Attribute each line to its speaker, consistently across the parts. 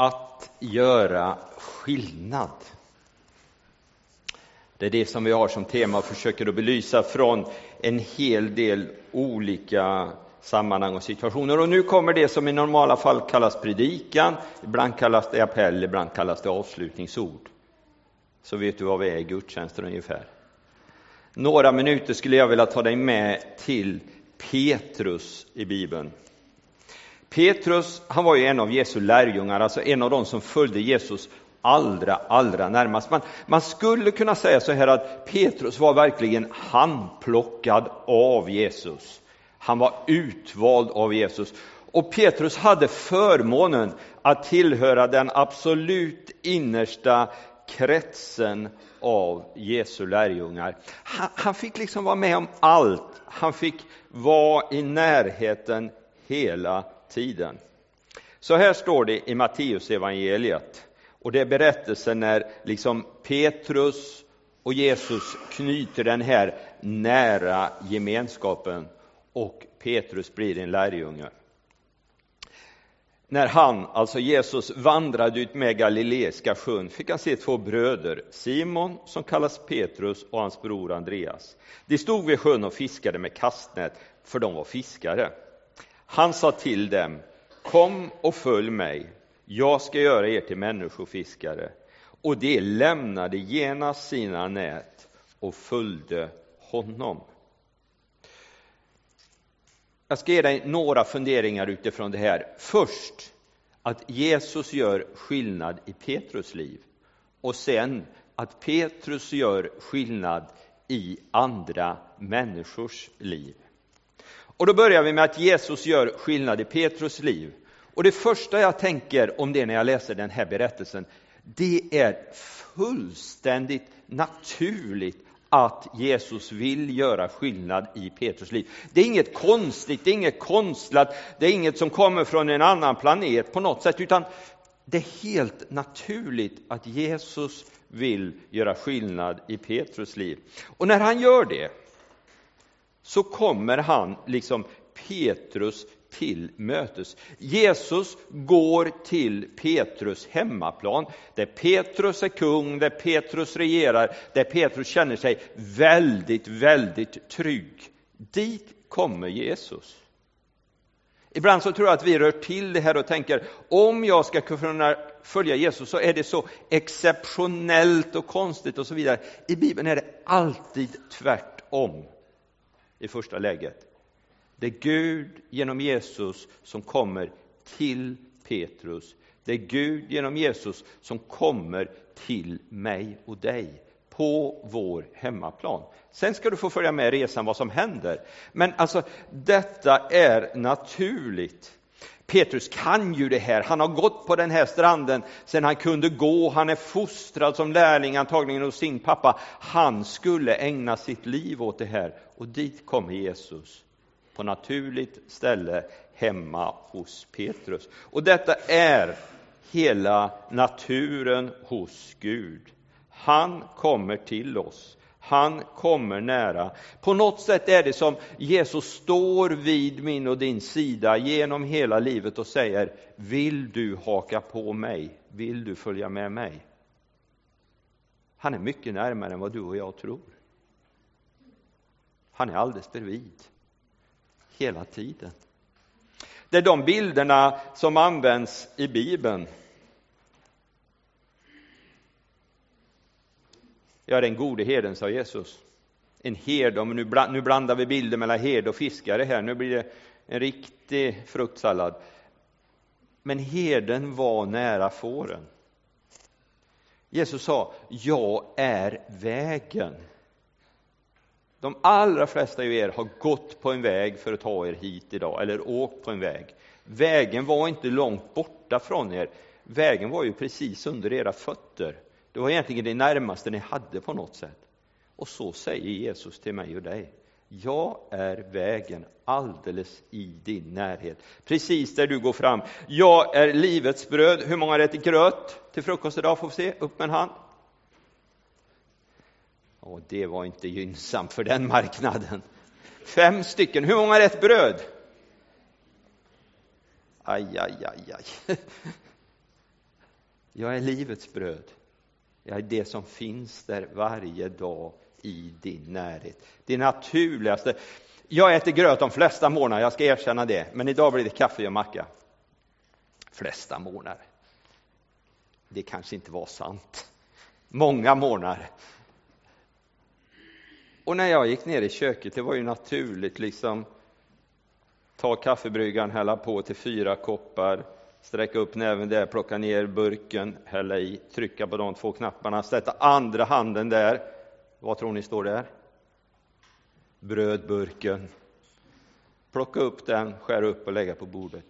Speaker 1: Att göra skillnad. Det är det som vi har som tema och försöker att belysa från en hel del olika sammanhang och situationer. Och nu kommer det som i normala fall kallas predikan, ibland kallas det appell, ibland kallas det avslutningsord. Så vet du var vi är i gudstjänsten ungefär. Några minuter skulle jag vilja ta dig med till Petrus i Bibeln. Petrus, han var ju en av Jesu lärjungar, alltså en av de som följde Jesus allra, allra närmast. Man, man skulle kunna säga så här att Petrus var verkligen handplockad av Jesus. Han var utvald av Jesus. Och Petrus hade förmånen att tillhöra den absolut innersta kretsen av Jesu lärjungar. Han, han, fick liksom vara med om allt. Han fick vara i närheten hela tiden. Så här står det i Matteus evangeliet. Och det är berättelsen när liksom Petrus och Jesus knyter den här nära gemenskapen och Petrus blir en lärjunge. När han, alltså Jesus, vandrade ut med Galileiska sjön fick han se två bröder, Simon som kallas Petrus och hans bror Andreas. De stod vid sjön och fiskade med kastnät, för de var fiskare. Han sa till dem, kom och följ mig, jag ska göra er till människofiskare. Och de lämnade genast sina nät och följde honom. Jag ska ge dig några funderingar utifrån det här. Först att Jesus gör skillnad i Petrus liv och sen att Petrus gör skillnad i andra människors liv. Och då börjar vi med att Jesus gör skillnad i Petrus liv. Och det första jag tänker om det när jag läser den här berättelsen, det är fullständigt naturligt att Jesus vill göra skillnad i Petrus liv. Det är inget konstigt, det är inget konstlat, det är inget som kommer från en annan planet på något sätt, utan det är helt naturligt att Jesus vill göra skillnad i Petrus liv. Och när han gör det så kommer han liksom Petrus till mötes. Jesus går till Petrus hemmaplan, där Petrus är kung, där Petrus regerar, där Petrus känner sig väldigt, väldigt trygg. Dit kommer Jesus. Ibland så tror jag att vi rör till det här och tänker, om jag ska kunna följa Jesus så är det så exceptionellt och konstigt och så vidare. I Bibeln är det alltid tvärtom i första läget. Det är Gud genom Jesus som kommer till Petrus. Det är Gud genom Jesus som kommer till mig och dig på vår hemmaplan. Sen ska du få följa med resan vad som händer. Men alltså, detta är naturligt. Petrus kan ju det här. Han har gått på den här stranden sedan han kunde gå. Han är fostrad som lärling antagligen hos sin pappa. Han skulle ägna sitt liv åt det här och dit kommer Jesus på naturligt ställe hemma hos Petrus. Och detta är hela naturen hos Gud. Han kommer till oss. Han kommer nära. På något sätt är det som Jesus står vid min och din sida genom hela livet och säger Vill du haka på mig? Vill du följa med mig? Han är mycket närmare än vad du och jag tror. Han är alldeles bredvid hela tiden. Det är de bilderna som används i Bibeln. Jag är den gode herden, sa Jesus. En herde, nu blandar vi bilder mellan herde och fiskare här, nu blir det en riktig fruktsallad. Men herden var nära fåren. Jesus sa, jag är vägen. De allra flesta av er har gått på en väg för att ta er hit idag, eller åkt på en väg. Vägen var inte långt borta från er. Vägen var ju precis under era fötter. Det var egentligen det närmaste ni hade på något sätt. Och så säger Jesus till mig och dig. Jag är vägen alldeles i din närhet, precis där du går fram. Jag är livets bröd. Hur många har ätit gröt till frukost idag? Får vi se, upp med en hand. Och det var inte gynnsamt för den marknaden. Fem stycken. Hur många rätt bröd? Aj, aj, aj, aj. Jag är livets bröd. Jag är det som finns där varje dag i din närhet. Det naturligaste. Jag äter gröt de flesta månader, jag ska erkänna det, men idag blir det kaffe och macka. Flesta månader. Det kanske inte var sant. Många månader. Och när jag gick ner i köket, det var ju naturligt liksom ta kaffebryggaren, hälla på till fyra koppar, sträcka upp näven där, plocka ner burken, hälla i, trycka på de två knapparna, sätta andra handen där. Vad tror ni står där? Brödburken. Plocka upp den, skära upp och lägga på bordet.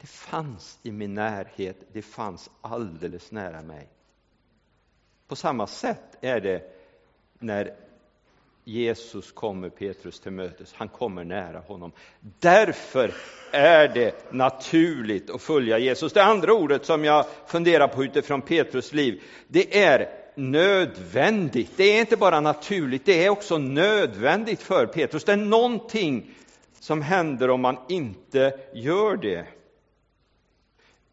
Speaker 1: Det fanns i min närhet, det fanns alldeles nära mig. På samma sätt är det när Jesus kommer Petrus till mötes, han kommer nära honom. Därför är det naturligt att följa Jesus. Det andra ordet som jag funderar på utifrån Petrus liv, det är nödvändigt. Det är inte bara naturligt, det är också nödvändigt för Petrus. Det är någonting som händer om man inte gör det.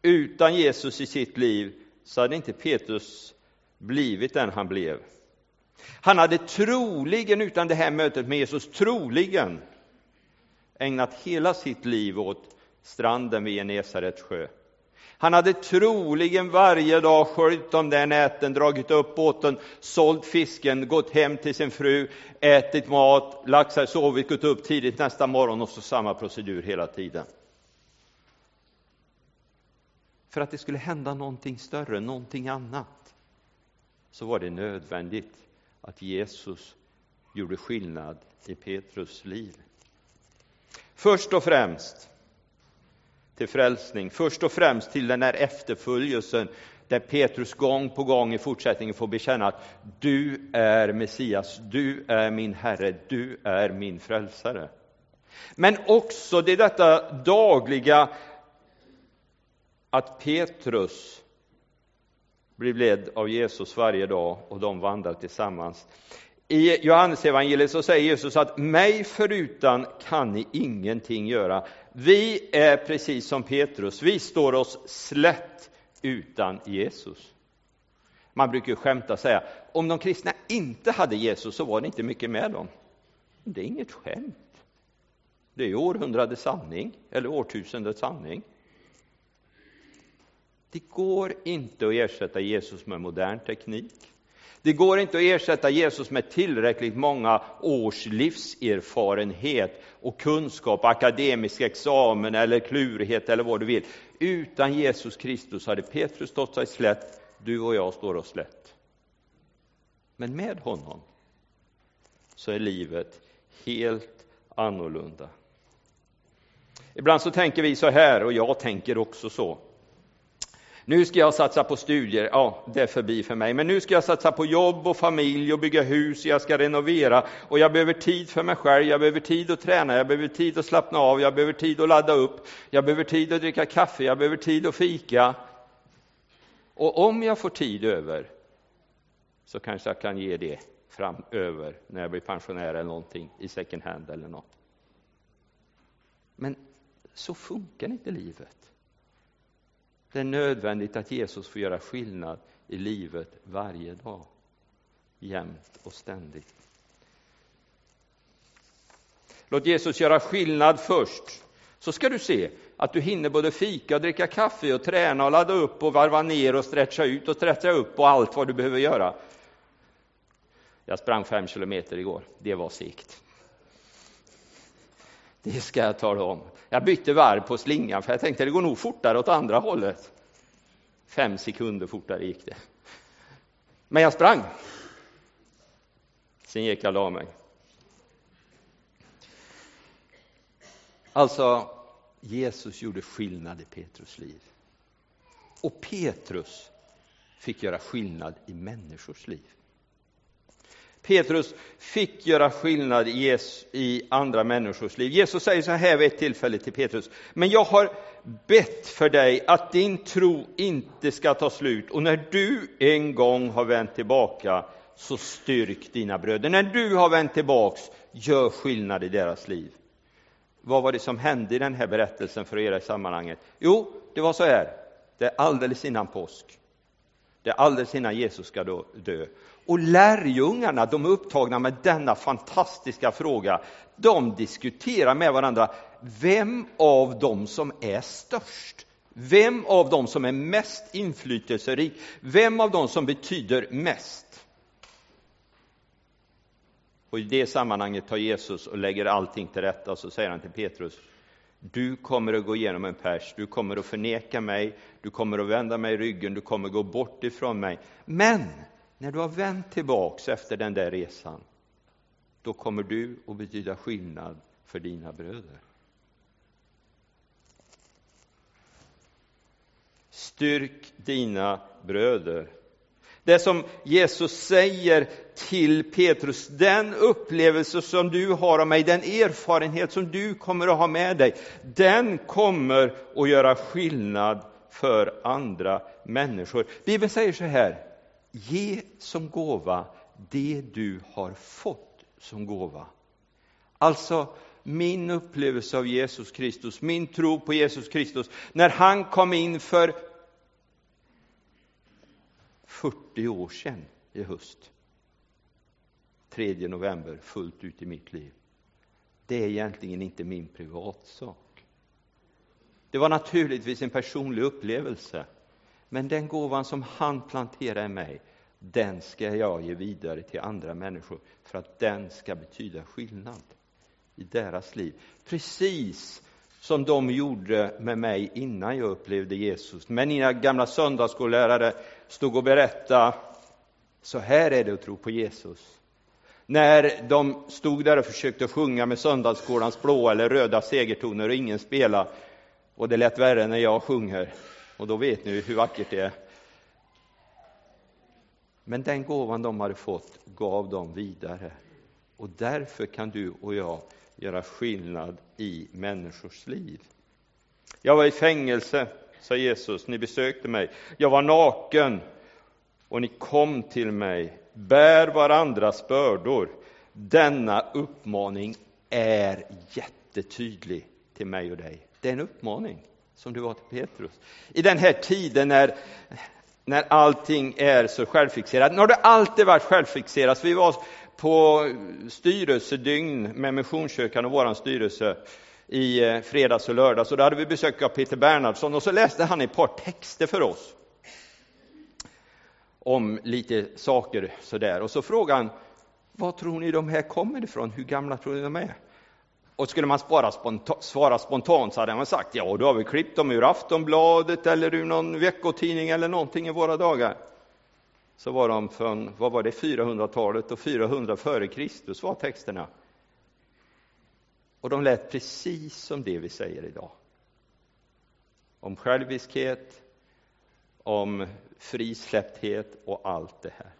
Speaker 1: Utan Jesus i sitt liv så hade inte Petrus blivit den han blev. Han hade troligen, utan det här mötet med Jesus, troligen ägnat hela sitt liv åt stranden vid Genesarets sjö. Han hade troligen varje dag sköljt de där näten, dragit upp båten, sålt fisken, gått hem till sin fru, ätit mat, lagt sig, sovit, gått upp tidigt nästa morgon och så samma procedur hela tiden. För att det skulle hända någonting större, någonting annat, så var det nödvändigt att Jesus gjorde skillnad i Petrus liv. Först och främst till frälsning, först och främst till den här efterföljelsen där Petrus gång på gång i fortsättningen får bekänna att du är Messias, du är min Herre, du är min frälsare. Men också det detta dagliga att Petrus blir ledd av Jesus varje dag och de vandrar tillsammans. I Johannesevangeliet så säger Jesus att mig förutan kan ni ingenting göra. Vi är precis som Petrus, vi står oss slätt utan Jesus. Man brukar skämta och säga, om de kristna inte hade Jesus så var det inte mycket med dem. Det är inget skämt. Det är århundradets sanning, eller årtusendets sanning. Det går inte att ersätta Jesus med modern teknik. Det går inte att ersätta Jesus med tillräckligt många års livserfarenhet och kunskap, akademisk examen eller klurighet eller vad du vill. Utan Jesus Kristus hade Petrus stått sig slätt, du och jag står oss slätt. Men med honom så är livet helt annorlunda. Ibland så tänker vi så här, och jag tänker också så. Nu ska jag satsa på studier, ja, det är förbi för mig. Men nu ska jag satsa på jobb och familj och bygga hus, jag ska renovera och jag behöver tid för mig själv, jag behöver tid att träna, jag behöver tid att slappna av, jag behöver tid att ladda upp, jag behöver tid att dricka kaffe, jag behöver tid att fika. Och om jag får tid över så kanske jag kan ge det framöver när jag blir pensionär eller någonting i second hand eller något. Men så funkar inte livet. Det är nödvändigt att Jesus får göra skillnad i livet varje dag, jämt och ständigt. Låt Jesus göra skillnad först, så ska du se att du hinner både fika, och dricka kaffe, och träna och ladda upp och varva ner och stretcha ut och stretcha upp och allt vad du behöver göra. Jag sprang fem kilometer igår, det var sikt. Det ska jag tala om. Jag bytte varv på slingan för jag tänkte det går nog fortare åt andra hållet. Fem sekunder fortare gick det. Men jag sprang. Sen gick jag och la mig. Alltså, Jesus gjorde skillnad i Petrus liv. Och Petrus fick göra skillnad i människors liv. Petrus fick göra skillnad i, andra människors liv. Jesus säger så här vid ett tillfälle till Petrus. Men jag har bett för dig att din tro inte ska ta slut och när du en gång har vänt tillbaka så styrk dina bröder. När du har vänt tillbaks, gör skillnad i deras liv. Vad var det som hände i den här berättelsen för er i sammanhanget? Jo, det var så här, det är alldeles innan påsk. Det är alldeles innan Jesus ska dö. Och lärjungarna, de är upptagna med denna fantastiska fråga. De diskuterar med varandra vem av dem som är störst. Vem av dem som är mest inflytelserik? Vem av dem som betyder mest? Och i det sammanhanget tar Jesus och lägger allting till rätta och så säger han till Petrus du kommer att gå igenom en pers, du kommer att förneka mig, du kommer att vända mig ryggen, du kommer att gå bort ifrån mig. Men när du har vänt tillbaks efter den där resan, då kommer du att betyda skillnad för dina bröder. Styrk dina bröder. Det som Jesus säger till Petrus, den upplevelse som du har av mig, den erfarenhet som du kommer att ha med dig, den kommer att göra skillnad för andra människor. Bibeln säger så här, ge som gåva det du har fått som gåva. Alltså, min upplevelse av Jesus Kristus, min tro på Jesus Kristus, när han kom in för 40 år sedan i höst. 3 november, fullt ut i mitt liv. Det är egentligen inte min privatsak. Det var naturligtvis en personlig upplevelse. Men den gåvan som han planterade i mig, den ska jag ge vidare till andra människor för att den ska betyda skillnad i deras liv. Precis som de gjorde med mig innan jag upplevde Jesus. Men mina gamla söndagsskollärare stod och berättade, så här är det att tro på Jesus. När de stod där och försökte sjunga med söndagsskolans blå eller röda segertoner och ingen spelade, och det lät värre när jag sjunger, och då vet ni hur vackert det är. Men den gåvan de hade fått gav de vidare. Och därför kan du och jag göra skillnad i människors liv. Jag var i fängelse, sa Jesus, ni besökte mig. Jag var naken och ni kom till mig. Bär varandras bördor. Denna uppmaning är jättetydlig till mig och dig. Det är en uppmaning som det var till Petrus. I den här tiden när, när allting är så självfixerat. Nu har det alltid varit självfixerat. Vi var på styrelsedygn med Missionskyrkan och vår styrelse i eh, fredags och lördags. Och då hade vi besök av Peter Bernhardsson och så läste han ett par texter för oss. Om lite saker sådär. Och så frågade han, var tror ni de här kommer ifrån? Hur gamla tror ni de är? Och skulle man spara sponta svara spontant så hade man sagt, ja, då har vi klippt dem ur Aftonbladet eller ur någon veckotidning eller någonting i våra dagar så var de från, vad var det, 400-talet och 400 före Kristus var texterna. Och de lät precis som det vi säger idag. Om själviskhet, om frisläppthet och allt det här.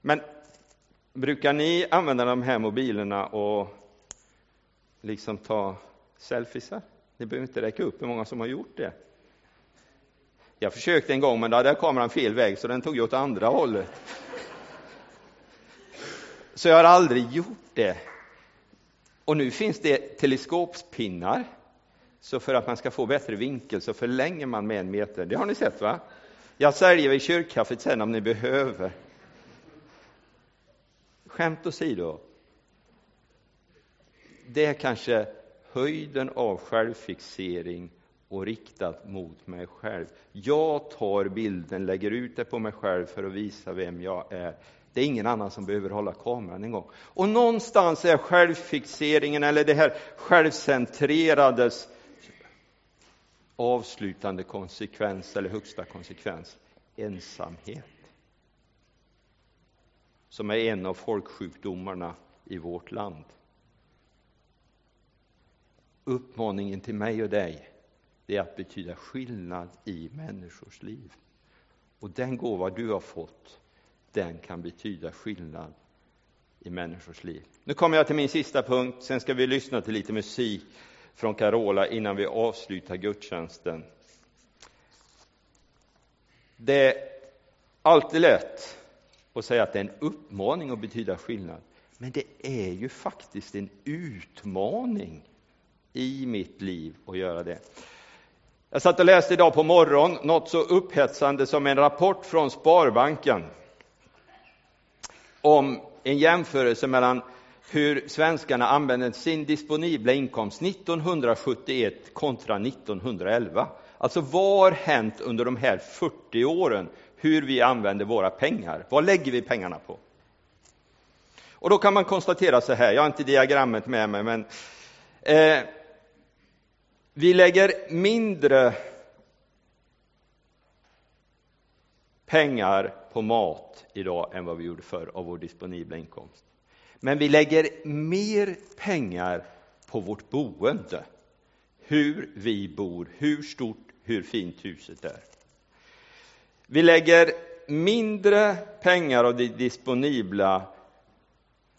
Speaker 1: Men brukar ni använda de här mobilerna och liksom ta selfiesar? Ni behöver inte räcka upp hur många som har gjort det. Jag försökte en gång, men då hade kameran fel väg, så den tog åt andra hållet. Så jag har aldrig gjort det. Och nu finns det teleskopspinnar, så för att man ska få bättre vinkel så förlänger man med en meter. Det har ni sett va? Jag säljer vid kyrkkaffet sen om ni behöver. Skämt åsido. Det är kanske höjden av självfixering och riktat mot mig själv. Jag tar bilden, lägger ut det på mig själv för att visa vem jag är. Det är ingen annan som behöver hålla kameran en gång. Och någonstans är självfixeringen, eller det här självcentrerades avslutande konsekvens, eller högsta konsekvens, ensamhet. Som är en av folksjukdomarna i vårt land. Uppmaningen till mig och dig det är att betyda skillnad i människors liv. Och den gåva du har fått, den kan betyda skillnad i människors liv. Nu kommer jag till min sista punkt, sen ska vi lyssna till lite musik från Carola innan vi avslutar gudstjänsten. Det är alltid lätt att säga att det är en uppmaning att betyda skillnad. Men det är ju faktiskt en utmaning i mitt liv att göra det. Jag satt och läste idag på morgonen något så upphetsande som en rapport från Sparbanken om en jämförelse mellan hur svenskarna använde sin disponibla inkomst 1971 kontra 1911. Alltså vad har hänt under de här 40 åren? Hur vi använder våra pengar. Vad lägger vi pengarna på? Och då kan man konstatera så här, jag har inte diagrammet med mig, men eh, vi lägger mindre pengar på mat idag än vad vi gjorde förr av vår disponibla inkomst. Men vi lägger mer pengar på vårt boende. Hur vi bor, hur stort, hur fint huset är. Vi lägger mindre pengar av det disponibla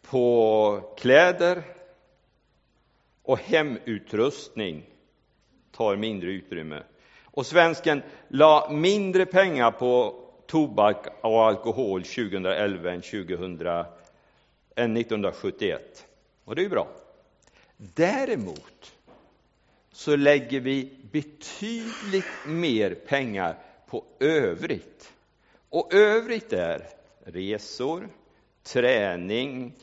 Speaker 1: på kläder och hemutrustning tar mindre utrymme. Och svensken la mindre pengar på tobak och alkohol 2011 än, 2000, än 1971. Och det är ju bra. Däremot så lägger vi betydligt mer pengar på övrigt. Och övrigt är resor, träning,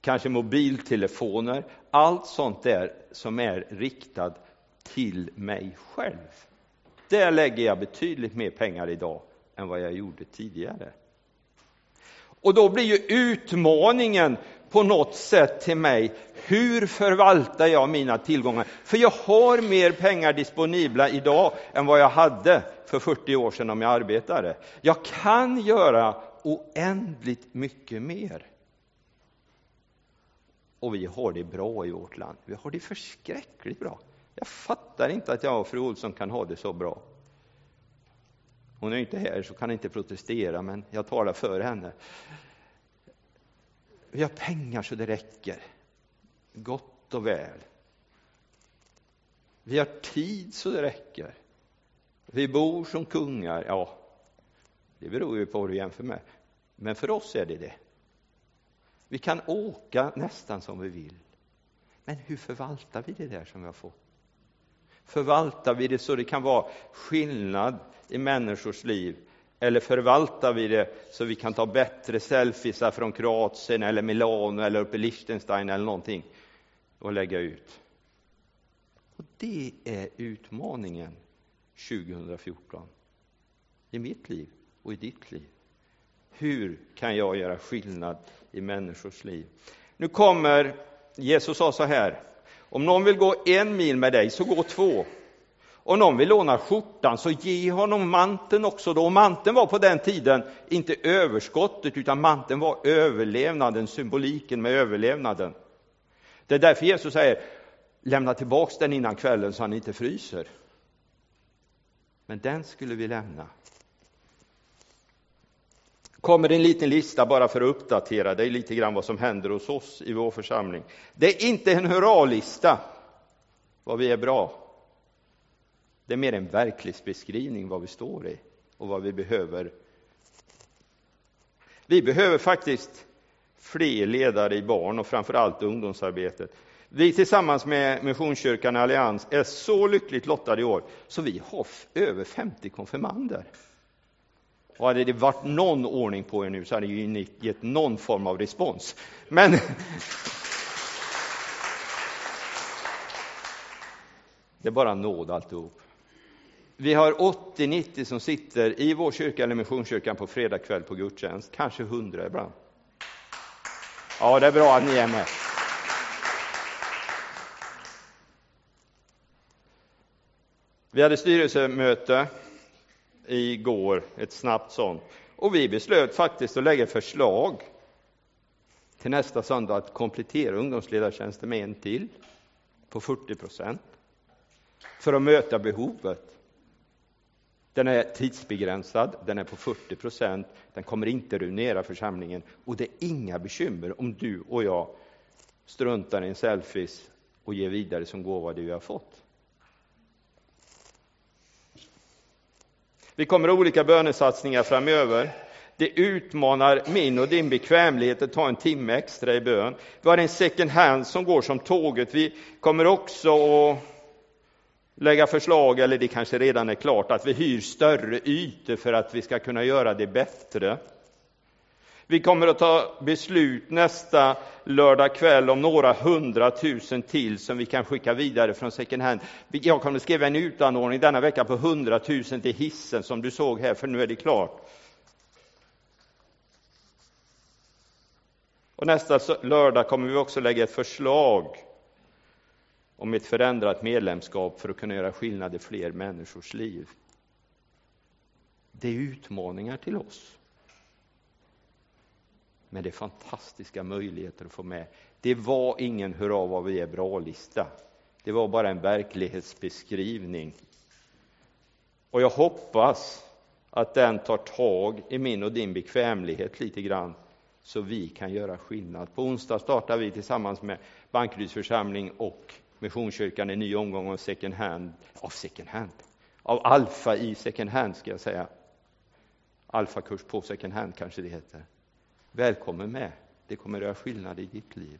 Speaker 1: kanske mobiltelefoner, allt sånt där som är riktat till mig själv. Där lägger jag betydligt mer pengar idag än vad jag gjorde tidigare. Och då blir ju utmaningen på något sätt till mig, hur förvaltar jag mina tillgångar? För jag har mer pengar disponibla idag än vad jag hade för 40 år sedan om jag arbetade. Jag kan göra oändligt mycket mer. Och vi har det bra i vårt land. Vi har det förskräckligt bra. Jag fattar inte att jag och fru Olsson kan ha det så bra. Hon är inte här så kan inte protestera, men jag talar för henne. Vi har pengar så det räcker. Gott och väl. Vi har tid så det räcker. Vi bor som kungar. Ja, det beror ju på vad du jämför med. Men för oss är det det. Vi kan åka nästan som vi vill. Men hur förvaltar vi det där som vi har fått? Förvaltar vi det så det kan vara skillnad i människors liv? Eller förvaltar vi det så vi kan ta bättre selfies från Kroatien eller Milano eller uppe i Liechtenstein eller någonting och lägga ut? Och det är utmaningen 2014 i mitt liv och i ditt liv. Hur kan jag göra skillnad i människors liv? Nu kommer Jesus sa så här om någon vill gå en mil med dig, så gå två. Om någon vill låna skjortan, så ge honom manteln också. Då. Och manteln var på den tiden inte överskottet, utan manteln var överlevnaden, symboliken med överlevnaden. Det är därför Jesus säger, lämna tillbaks den innan kvällen så han inte fryser. Men den skulle vi lämna kommer en liten lista bara för att uppdatera dig lite grann vad som händer hos oss i vår församling. Det är inte en hurralista, vad vi är bra. Det är mer en verklighetsbeskrivning vad vi står i och vad vi behöver. Vi behöver faktiskt fler ledare i barn och framför allt ungdomsarbetet. Vi tillsammans med Missionskyrkan Allians är så lyckligt lottade i år så vi har över 50 konfirmander. Och hade det varit någon ordning på er nu så hade ni gett någon form av respons. Men det är bara nåd alltihop. Vi har 80-90 som sitter i vår kyrka eller missionskyrkan på fredag kväll på gudstjänst, kanske 100 ibland. Ja, det är bra att ni är med. Vi hade styrelsemöte igår, ett snabbt sånt. Och vi beslöt faktiskt att lägga förslag till nästa söndag att komplettera ungdomsledartjänsten med en till på 40 procent för att möta behovet. Den är tidsbegränsad, den är på 40 procent, den kommer inte ruinera församlingen och det är inga bekymmer om du och jag struntar i en selfies och ger vidare som gåva det vi har fått. Vi kommer ha olika bönesatsningar framöver. Det utmanar min och din bekvämlighet att ta en timme extra i bön. Vi har en second hand som går som tåget. Vi kommer också att lägga förslag, eller det kanske redan är klart, att vi hyr större ytor för att vi ska kunna göra det bättre. Vi kommer att ta beslut nästa lördag kväll om några hundratusen till som vi kan skicka vidare från second hand. Jag kommer att skriva en utanordning denna vecka på hundratusen till hissen som du såg här, för nu är det klart. Och nästa lördag kommer vi också lägga ett förslag om ett förändrat medlemskap för att kunna göra skillnad i fler människors liv. Det är utmaningar till oss. Men det är fantastiska möjligheter att få med. Det var ingen hurra vad vi är bra-lista. Det var bara en verklighetsbeskrivning. Och jag hoppas att den tar tag i min och din bekvämlighet lite grann så vi kan göra skillnad. På onsdag startar vi tillsammans med Bankeryds församling och Missionskyrkan en ny omgång av second hand, av second hand, av alfa i second hand ska jag säga. Alfakurs på second hand kanske det heter. Välkommen med, det kommer att göra skillnad i ditt liv.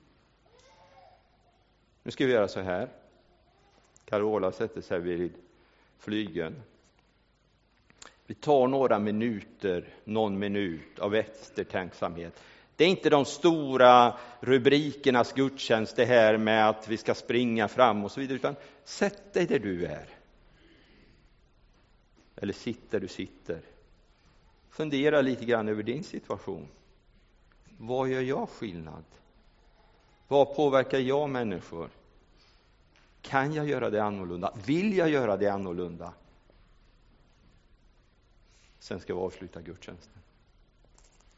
Speaker 1: Nu ska vi göra så här. Carola sätter sig vid flygeln. Vi tar några minuter, någon minut av eftertänksamhet. Det är inte de stora rubrikernas gudstjänst det här med att vi ska springa fram och så vidare, utan sätt dig där du är. Eller sitt där du sitter. Fundera lite grann över din situation. Vad gör jag skillnad? Vad påverkar jag människor? Kan jag göra det annorlunda? Vill jag göra det annorlunda? Sen ska vi avsluta gudstjänsten.